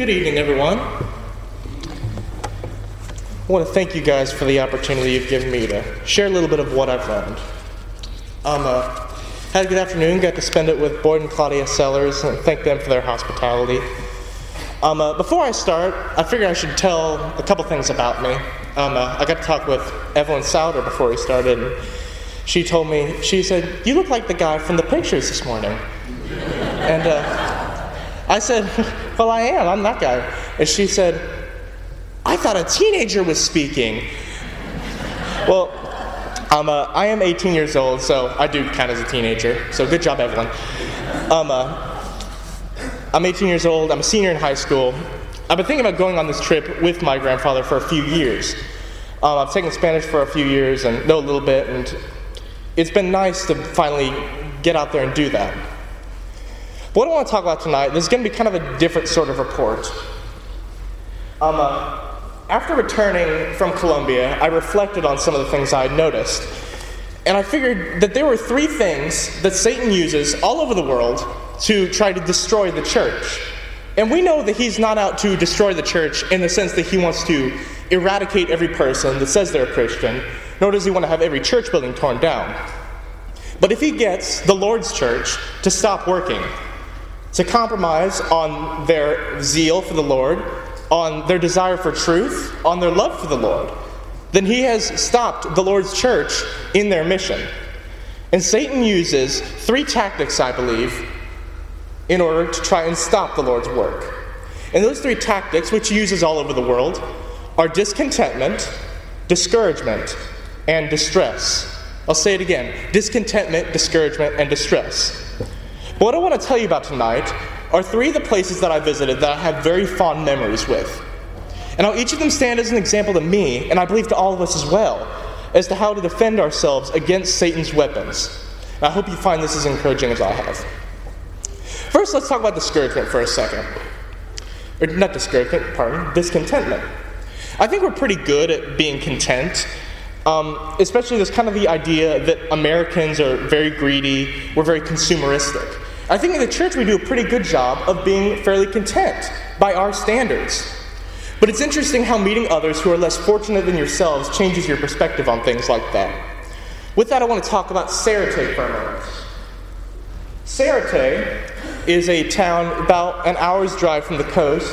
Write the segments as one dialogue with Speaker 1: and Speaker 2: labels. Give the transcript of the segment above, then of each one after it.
Speaker 1: Good evening, everyone. I want to thank you guys for the opportunity you've given me to share a little bit of what I've learned. Um, uh, had a good afternoon, got to spend it with Boyd and Claudia Sellers, and thank them for their hospitality. Um, uh, before I start, I figured I should tell a couple things about me. Um, uh, I got to talk with Evelyn Souter before we started, and she told me, she said, You look like the guy from the pictures this morning. And uh, I said, Well, I am, I'm that guy. And she said, I thought a teenager was speaking. Well, uh, I am 18 years old, so I do count as a teenager. So good job, Evelyn. Um, uh, I'm 18 years old, I'm a senior in high school. I've been thinking about going on this trip with my grandfather for a few years. Um, I've taken Spanish for a few years and know a little bit, and it's been nice to finally get out there and do that. But what I want to talk about tonight, is going to be kind of a different sort of report. Um, uh, after returning from Colombia, I reflected on some of the things I had noticed. And I figured that there were three things that Satan uses all over the world to try to destroy the church. And we know that he's not out to destroy the church in the sense that he wants to eradicate every person that says they're a Christian, nor does he want to have every church building torn down. But if he gets the Lord's church to stop working, to compromise on their zeal for the Lord, on their desire for truth, on their love for the Lord, then he has stopped the Lord's church in their mission. And Satan uses three tactics, I believe, in order to try and stop the Lord's work. And those three tactics, which he uses all over the world, are discontentment, discouragement, and distress. I'll say it again discontentment, discouragement, and distress. But what I want to tell you about tonight are three of the places that I visited that I have very fond memories with. And how each of them stand as an example to me, and I believe to all of us as well, as to how to defend ourselves against Satan's weapons. And I hope you find this as encouraging as I have. First, let's talk about discouragement for a second. Or not discouragement, pardon, discontentment. I think we're pretty good at being content. Um, especially there's kind of the idea that Americans are very greedy, we're very consumeristic. I think in the church we do a pretty good job of being fairly content by our standards. But it's interesting how meeting others who are less fortunate than yourselves changes your perspective on things like that. With that, I want to talk about Cereté for a moment. Cereté is a town about an hour's drive from the coast.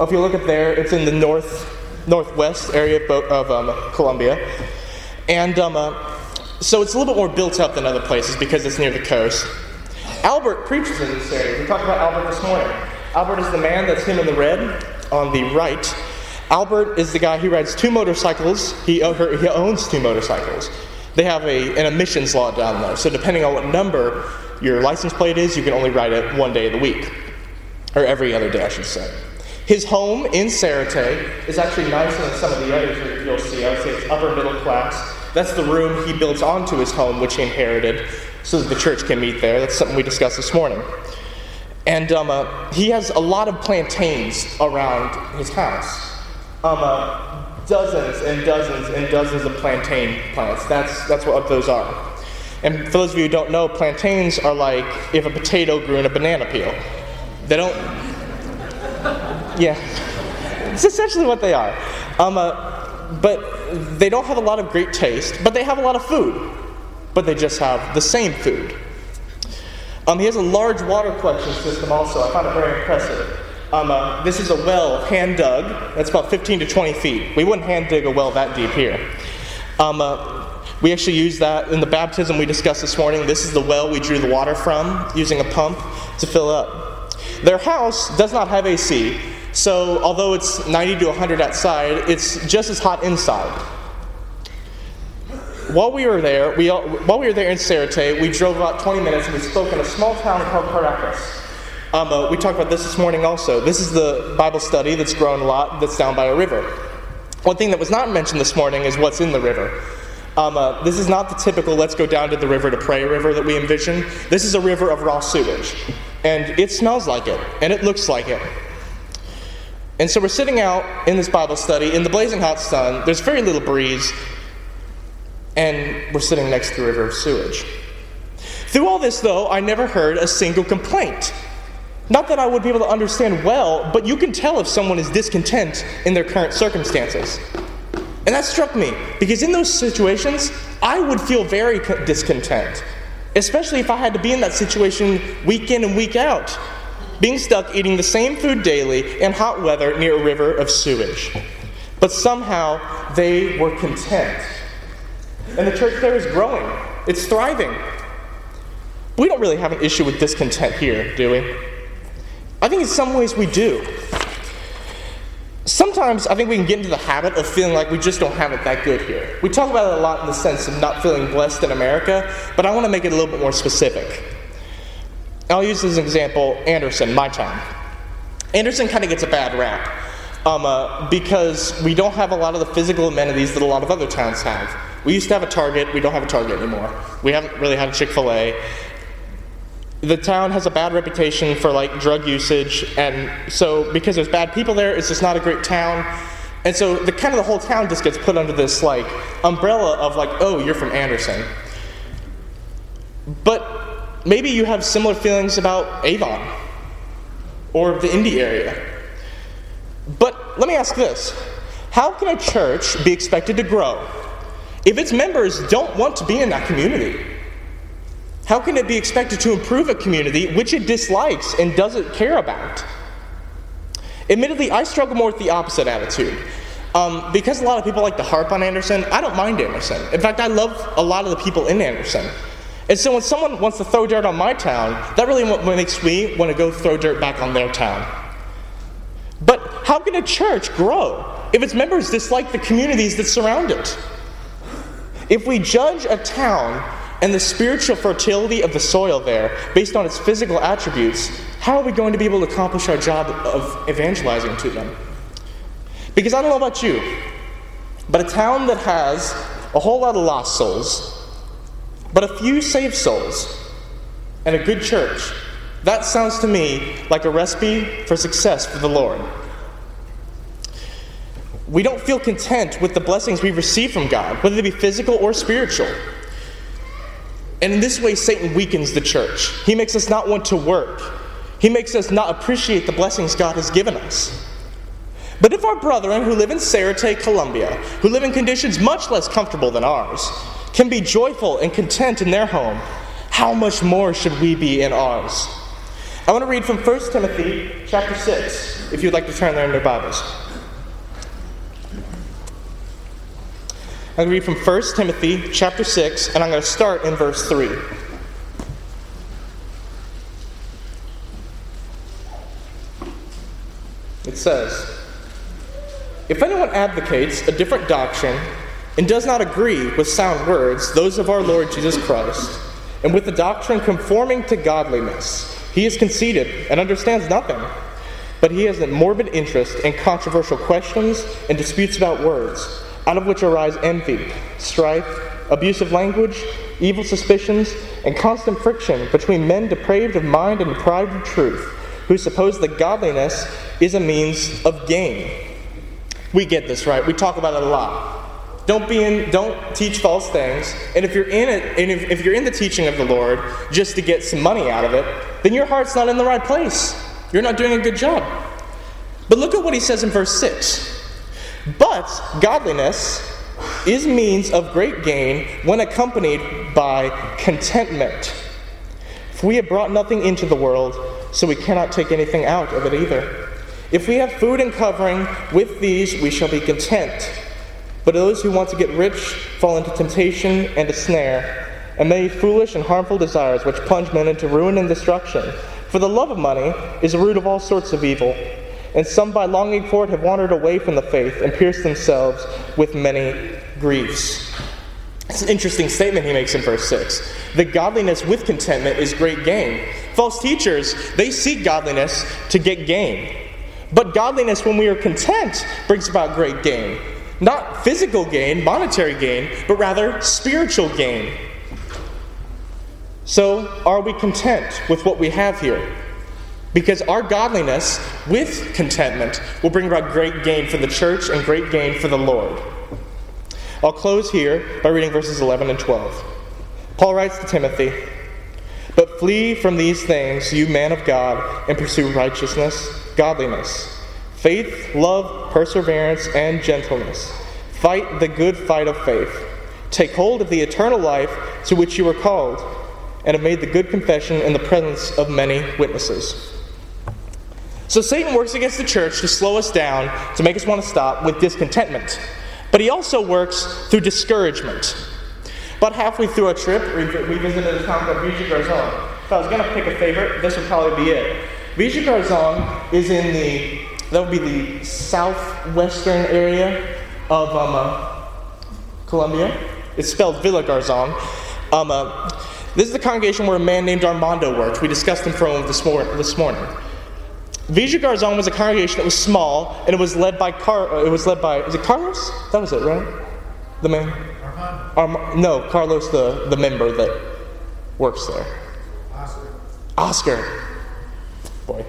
Speaker 1: If you look at there, it's in the north northwest area of um, Colombia, and um, uh, so it's a little bit more built up than other places because it's near the coast. Albert preaches in this area. We talked about Albert this morning. Albert is the man that's him in the red on the right. Albert is the guy who rides two motorcycles. He, uh, he owns two motorcycles. They have a, an emissions law down there. So, depending on what number your license plate is, you can only ride it one day of the week, or every other day, I should say. His home in Cereté is actually nicer than some of the others you'll see. I would say it's upper middle class. That's the room he builds onto his home, which he inherited, so that the church can meet there. That's something we discussed this morning. And um, uh, he has a lot of plantains around his house. Um, uh, dozens and dozens and dozens of plantain plants. That's, that's what those are. And for those of you who don't know, plantains are like if a potato grew in a banana peel. They don't. Yeah. It's essentially what they are. Um, uh, but they don't have a lot of great taste, but they have a lot of food. But they just have the same food. Um, he has a large water collection system also. I found it very impressive. Um, uh, this is a well hand dug. That's about 15 to 20 feet. We wouldn't hand dig a well that deep here. Um, uh, we actually use that in the baptism we discussed this morning. This is the well we drew the water from using a pump to fill up. Their house does not have AC, so although it's 90 to 100 outside, it's just as hot inside. While we were there, we, while we were there in Cereté, we drove about 20 minutes and we spoke in a small town called Caracas. Um, uh, we talked about this this morning also. This is the Bible study that's grown a lot that's down by a river. One thing that was not mentioned this morning is what's in the river. Um, uh, this is not the typical let's go down to the river to pray river that we envision. This is a river of raw sewage. And it smells like it, and it looks like it. And so we're sitting out in this Bible study in the blazing hot sun. There's very little breeze, and we're sitting next to the river of sewage. Through all this, though, I never heard a single complaint. Not that I would be able to understand well, but you can tell if someone is discontent in their current circumstances. And that struck me because in those situations, I would feel very discontent, especially if I had to be in that situation week in and week out, being stuck eating the same food daily in hot weather near a river of sewage. But somehow they were content. And the church there is growing, it's thriving. We don't really have an issue with discontent here, do we? I think in some ways we do. Sometimes I think we can get into the habit of feeling like we just don't have it that good here. We talk about it a lot in the sense of not feeling blessed in America, but I want to make it a little bit more specific. I'll use as an example Anderson, my town. Anderson kind of gets a bad rap um, uh, because we don't have a lot of the physical amenities that a lot of other towns have. We used to have a Target, we don't have a Target anymore. We haven't really had a Chick fil A the town has a bad reputation for like drug usage and so because there's bad people there it's just not a great town and so the kind of the whole town just gets put under this like umbrella of like oh you're from anderson but maybe you have similar feelings about avon or the indy area but let me ask this how can a church be expected to grow if its members don't want to be in that community how can it be expected to improve a community which it dislikes and doesn't care about? Admittedly, I struggle more with the opposite attitude. Um, because a lot of people like to harp on Anderson, I don't mind Anderson. In fact, I love a lot of the people in Anderson. And so when someone wants to throw dirt on my town, that really makes me want to go throw dirt back on their town. But how can a church grow if its members dislike the communities that surround it? If we judge a town and the spiritual fertility of the soil there based on its physical attributes, how are we going to be able to accomplish our job of evangelizing to them? Because I don't know about you, but a town that has a whole lot of lost souls, but a few saved souls, and a good church, that sounds to me like a recipe for success for the Lord. We don't feel content with the blessings we receive from God, whether they be physical or spiritual. And in this way, Satan weakens the church. He makes us not want to work, he makes us not appreciate the blessings God has given us. But if our brethren who live in Cereté, Colombia, who live in conditions much less comfortable than ours, can be joyful and content in their home, how much more should we be in ours? I want to read from 1 Timothy chapter 6, if you'd like to turn there in your Bibles. I'm going to read from 1 Timothy chapter 6, and I'm going to start in verse 3. It says, If anyone advocates a different doctrine and does not agree with sound words, those of our Lord Jesus Christ, and with the doctrine conforming to godliness, he is conceited and understands nothing, but he has a morbid interest in controversial questions and disputes about words out of which arise envy, strife, abusive language, evil suspicions, and constant friction between men depraved of mind and deprived of truth, who suppose that godliness is a means of gain. We get this, right? We talk about it a lot. Don't be in, don't teach false things. And if you're in it, and if, if you're in the teaching of the Lord just to get some money out of it, then your heart's not in the right place. You're not doing a good job. But look at what he says in verse 6. But godliness is means of great gain when accompanied by contentment. For we have brought nothing into the world, so we cannot take anything out of it either. If we have food and covering, with these we shall be content. But those who want to get rich fall into temptation and a snare, and many foolish and harmful desires which plunge men into ruin and destruction. For the love of money is the root of all sorts of evil and some by longing for it have wandered away from the faith and pierced themselves with many griefs. It's an interesting statement he makes in verse 6. The godliness with contentment is great gain. False teachers, they seek godliness to get gain. But godliness, when we are content, brings about great gain. Not physical gain, monetary gain, but rather spiritual gain. So, are we content with what we have here? Because our godliness with contentment will bring about great gain for the church and great gain for the Lord. I'll close here by reading verses 11 and 12. Paul writes to Timothy But flee from these things, you man of God, and pursue righteousness, godliness, faith, love, perseverance, and gentleness. Fight the good fight of faith. Take hold of the eternal life to which you were called, and have made the good confession in the presence of many witnesses. So Satan works against the church to slow us down, to make us want to stop with discontentment. But he also works through discouragement. About halfway through our trip, we, visited a town called Villa Garzon. If I was going to pick a favorite, this would probably be it. Villa Garzon is in the, that would be the southwestern area of um, uh, Colombia. It's spelled Villa Garzon. Um, uh, this is the congregation where a man named Armando worked. We discussed him from this, mor- this morning. Villa Garzon was a congregation that was small, and it was led by Car- uh, it was led by is it Carlos? That was it, right? The man. Arm- no, Carlos, the the member that works there.
Speaker 2: Oscar.
Speaker 1: Oscar. Boy.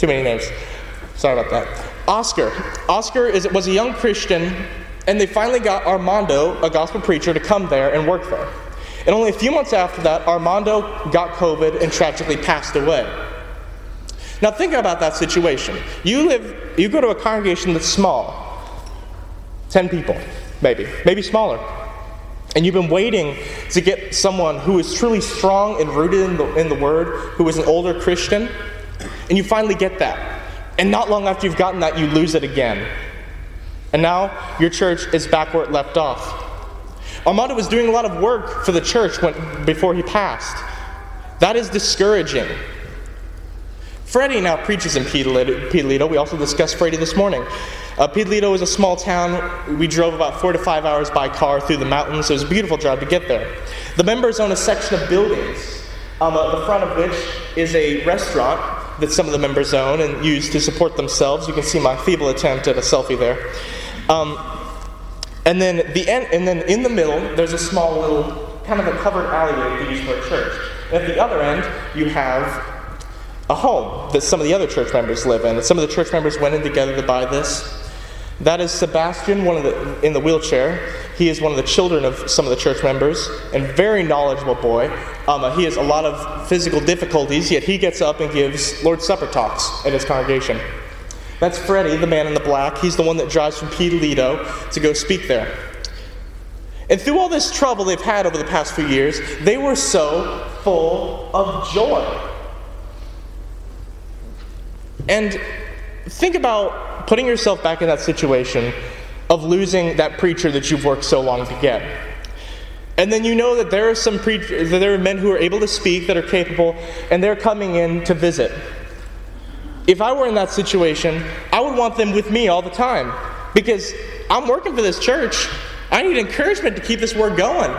Speaker 1: Too many names. Sorry about that. Oscar. Oscar is, was a young Christian, and they finally got Armando, a gospel preacher, to come there and work there. And only a few months after that, Armando got COVID and tragically passed away. Now think about that situation. You live, you go to a congregation that's small, 10 people, maybe, maybe smaller. And you've been waiting to get someone who is truly strong and rooted in the, in the Word, who is an older Christian, and you finally get that. And not long after you've gotten that, you lose it again. And now your church is back where it left off. Armando was doing a lot of work for the church when, before he passed. That is discouraging. Freddie now preaches in Pitalito. We also discussed Freddie this morning. Uh, Pitalito is a small town. We drove about four to five hours by car through the mountains. It was a beautiful drive to get there. The members own a section of buildings, um, uh, the front of which is a restaurant that some of the members own and use to support themselves. You can see my feeble attempt at a selfie there. Um, and then the end, and then in the middle, there's a small little kind of a covered alleyway they use for a church. And at the other end, you have a home that some of the other church members live in. And some of the church members went in together to buy this. That is Sebastian, one of the in the wheelchair. He is one of the children of some of the church members, and very knowledgeable boy. Um, uh, he has a lot of physical difficulties, yet he gets up and gives Lord's Supper talks at his congregation. That's Freddie, the man in the black. He's the one that drives from Pitalito to go speak there. And through all this trouble they've had over the past few years, they were so full of joy. And think about putting yourself back in that situation of losing that preacher that you've worked so long to get. And then you know that there are some that there are men who are able to speak, that are capable, and they're coming in to visit. If I were in that situation, I would want them with me all the time because I'm working for this church. I need encouragement to keep this work going.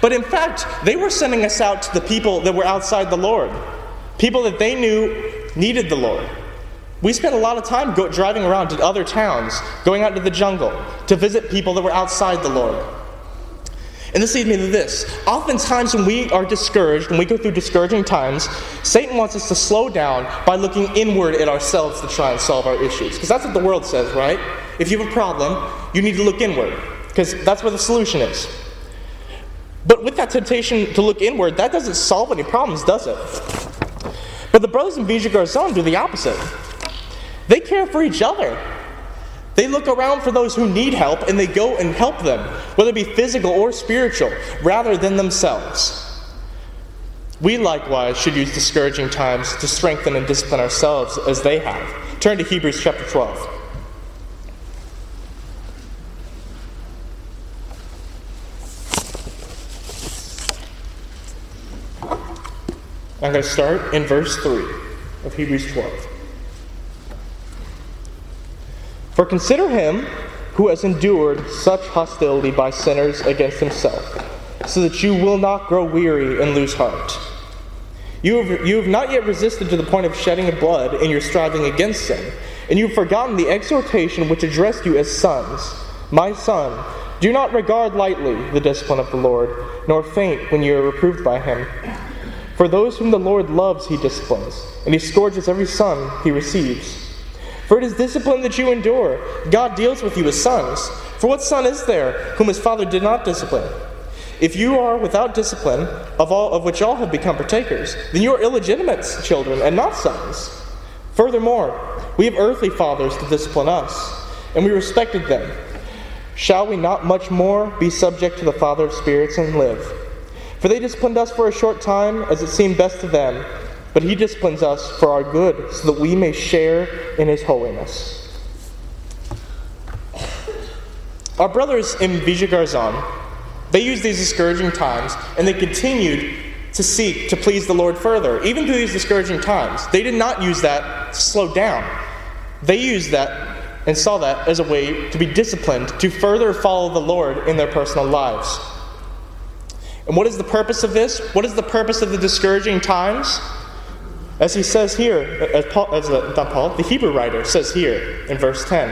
Speaker 1: But in fact, they were sending us out to the people that were outside the Lord, people that they knew needed the Lord. We spent a lot of time go, driving around to other towns, going out to the jungle to visit people that were outside the Lord. And this leads me to this. Oftentimes, when we are discouraged, when we go through discouraging times, Satan wants us to slow down by looking inward at ourselves to try and solve our issues. Because that's what the world says, right? If you have a problem, you need to look inward, because that's where the solution is. But with that temptation to look inward, that doesn't solve any problems, does it? But the brothers in Villa Garzon do the opposite. They care for each other. They look around for those who need help and they go and help them, whether it be physical or spiritual, rather than themselves. We likewise should use discouraging times to strengthen and discipline ourselves as they have. Turn to Hebrews chapter 12. I'm going to start in verse 3 of Hebrews 12. For consider him who has endured such hostility by sinners against himself, so that you will not grow weary and lose heart. You have, you have not yet resisted to the point of shedding blood in your striving against sin, and you have forgotten the exhortation which addressed you as sons. My son, do not regard lightly the discipline of the Lord, nor faint when you are reproved by him. For those whom the Lord loves, he disciplines, and he scourges every son he receives. For it is discipline that you endure. God deals with you as sons. For what son is there whom his father did not discipline? If you are without discipline, of all of which all have become partakers, then you are illegitimate children and not sons. Furthermore, we have earthly fathers to discipline us, and we respected them. Shall we not much more be subject to the Father of spirits and live? For they disciplined us for a short time, as it seemed best to them, but he disciplines us for our good, so that we may share in his holiness. Our brothers in Villa Garzon, they used these discouraging times, and they continued to seek to please the Lord further, even through these discouraging times. They did not use that to slow down. They used that and saw that as a way to be disciplined, to further follow the Lord in their personal lives. And what is the purpose of this? What is the purpose of the discouraging times? As he says here, as, Paul, as uh, Paul, the Hebrew writer says here in verse 10,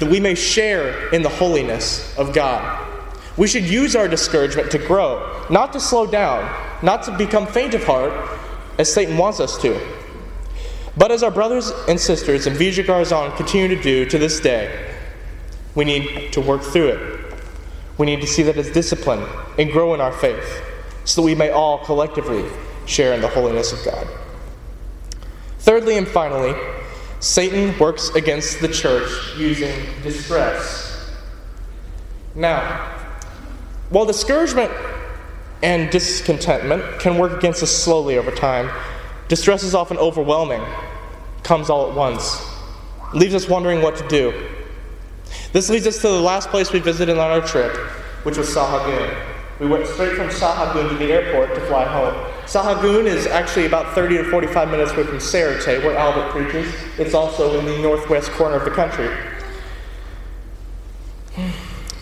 Speaker 1: that we may share in the holiness of God. We should use our discouragement to grow, not to slow down, not to become faint of heart, as Satan wants us to. But as our brothers and sisters in Villa Garzon continue to do to this day, we need to work through it. We need to see that as discipline and grow in our faith so that we may all collectively share in the holiness of God. Thirdly and finally, Satan works against the church using distress. Now, while discouragement and discontentment can work against us slowly over time, distress is often overwhelming, comes all at once, leaves us wondering what to do. This leads us to the last place we visited on our trip, which was Sahagun. We went straight from Sahagun to the airport to fly home. Sahagun is actually about 30 to 45 minutes away from Cereté, where Albert preaches. It's also in the northwest corner of the country.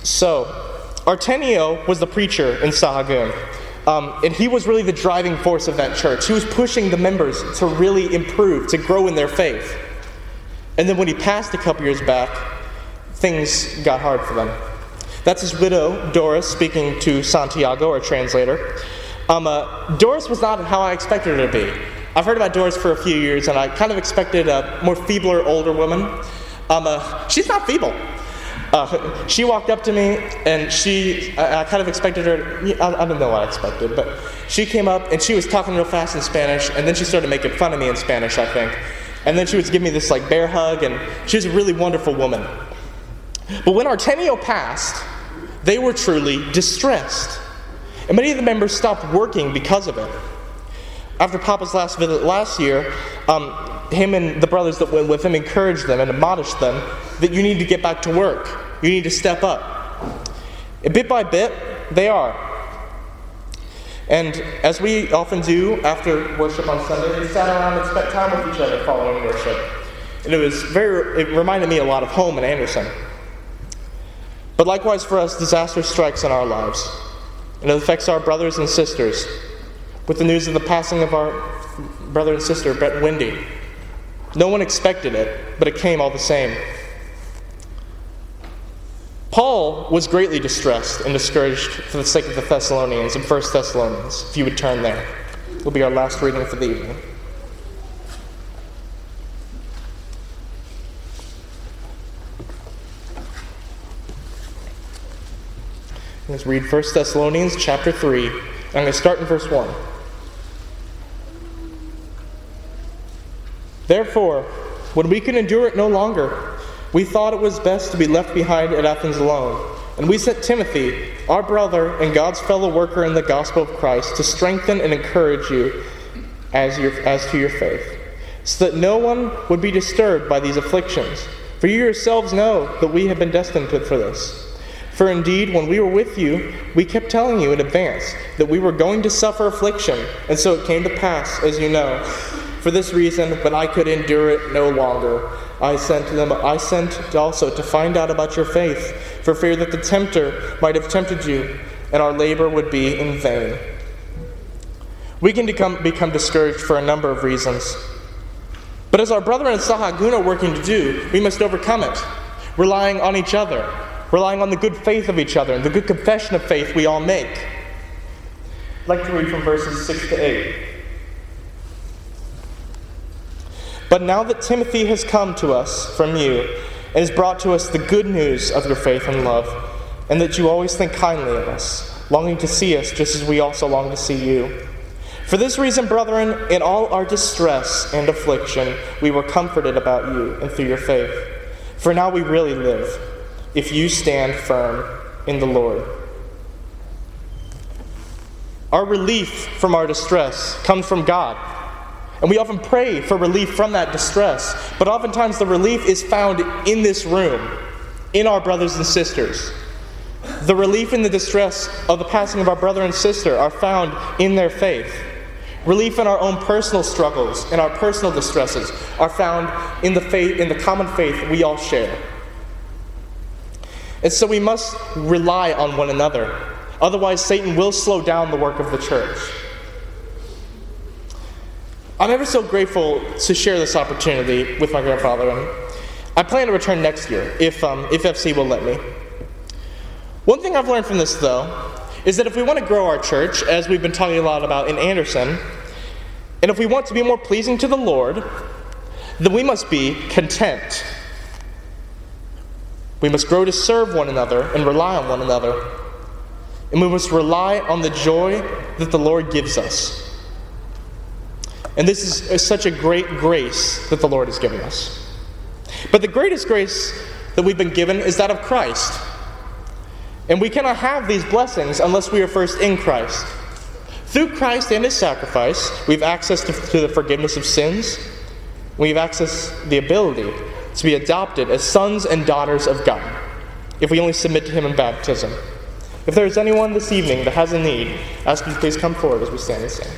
Speaker 1: So, Artemio was the preacher in Sahagun. Um, and he was really the driving force of that church. He was pushing the members to really improve, to grow in their faith. And then when he passed a couple years back, things got hard for them. That's his widow, Doris, speaking to Santiago, our translator. Um, uh, Doris was not how I expected her to be. I've heard about Doris for a few years, and I kind of expected a more feebler, older woman. Um, uh, she's not feeble. Uh, she walked up to me, and she, I, I kind of expected her, I, I, don't know what I expected, but she came up and she was talking real fast in Spanish, and then she started making fun of me in Spanish, I think. And then she was giving me this like bear hug, and she was a really wonderful woman. But when Artemio passed, they were truly distressed. And many of the members stopped working because of it. After Papa's last visit last year, um, him and the brothers that went with him encouraged them and admonished them that you need to get back to work. You need to step up. And bit by bit, they are. And as we often do after worship on Sunday, they sat around and spent time with each other following worship. And it was very, it reminded me a lot of home in Anderson. But likewise for us, disaster strikes in our lives, and it affects our brothers and sisters. With the news of the passing of our brother and sister, Brett Wendy, no one expected it, but it came all the same. Paul was greatly distressed and discouraged for the sake of the Thessalonians in 1 Thessalonians. If you would turn there, It will be our last reading for the evening. Let's read 1 Thessalonians chapter 3. I'm going to start in verse 1. Therefore, when we could endure it no longer, we thought it was best to be left behind at Athens alone. And we sent Timothy, our brother and God's fellow worker in the gospel of Christ, to strengthen and encourage you as, your, as to your faith, so that no one would be disturbed by these afflictions. For you yourselves know that we have been destined for this. For indeed, when we were with you, we kept telling you in advance that we were going to suffer affliction, and so it came to pass, as you know. For this reason, when I could endure it no longer, I sent them I sent also to find out about your faith, for fear that the tempter might have tempted you, and our labor would be in vain. We can become, become discouraged for a number of reasons. But as our brethren in Sahagun are working to do, we must overcome it, relying on each other relying on the good faith of each other and the good confession of faith we all make. I'd like to read from verses 6 to 8. But now that Timothy has come to us from you and has brought to us the good news of your faith and love, and that you always think kindly of us, longing to see us just as we also long to see you. For this reason, brethren, in all our distress and affliction, we were comforted about you and through your faith. For now we really live, if you stand firm in the Lord. Our relief from our distress comes from God. And we often pray for relief from that distress, but oftentimes the relief is found in this room, in our brothers and sisters. The relief in the distress of the passing of our brother and sister are found in their faith. Relief in our own personal struggles and our personal distresses are found in the faith in the common faith we all share. And so we must rely on one another. Otherwise, Satan will slow down the work of the church. I'm ever so grateful to share this opportunity with my grandfather, and I plan to return next year if, um, if FC will let me. One thing I've learned from this, though, is that if we want to grow our church, as we've been talking a lot about in Anderson, and if we want to be more pleasing to the Lord, then we must be content. We must grow to serve one another and rely on one another. And we must rely on the joy that the Lord gives us. And this is, such a great grace that the Lord has given us. But the greatest grace that we've been given is that of Christ. And we cannot have these blessings unless we are first in Christ. Through Christ and his sacrifice, we have access to, to the forgiveness of sins. We have access the ability to be adopted as sons and daughters of God if we only submit to him in baptism. If there is anyone this evening that has a need, ask you please come forward as we stand and sing.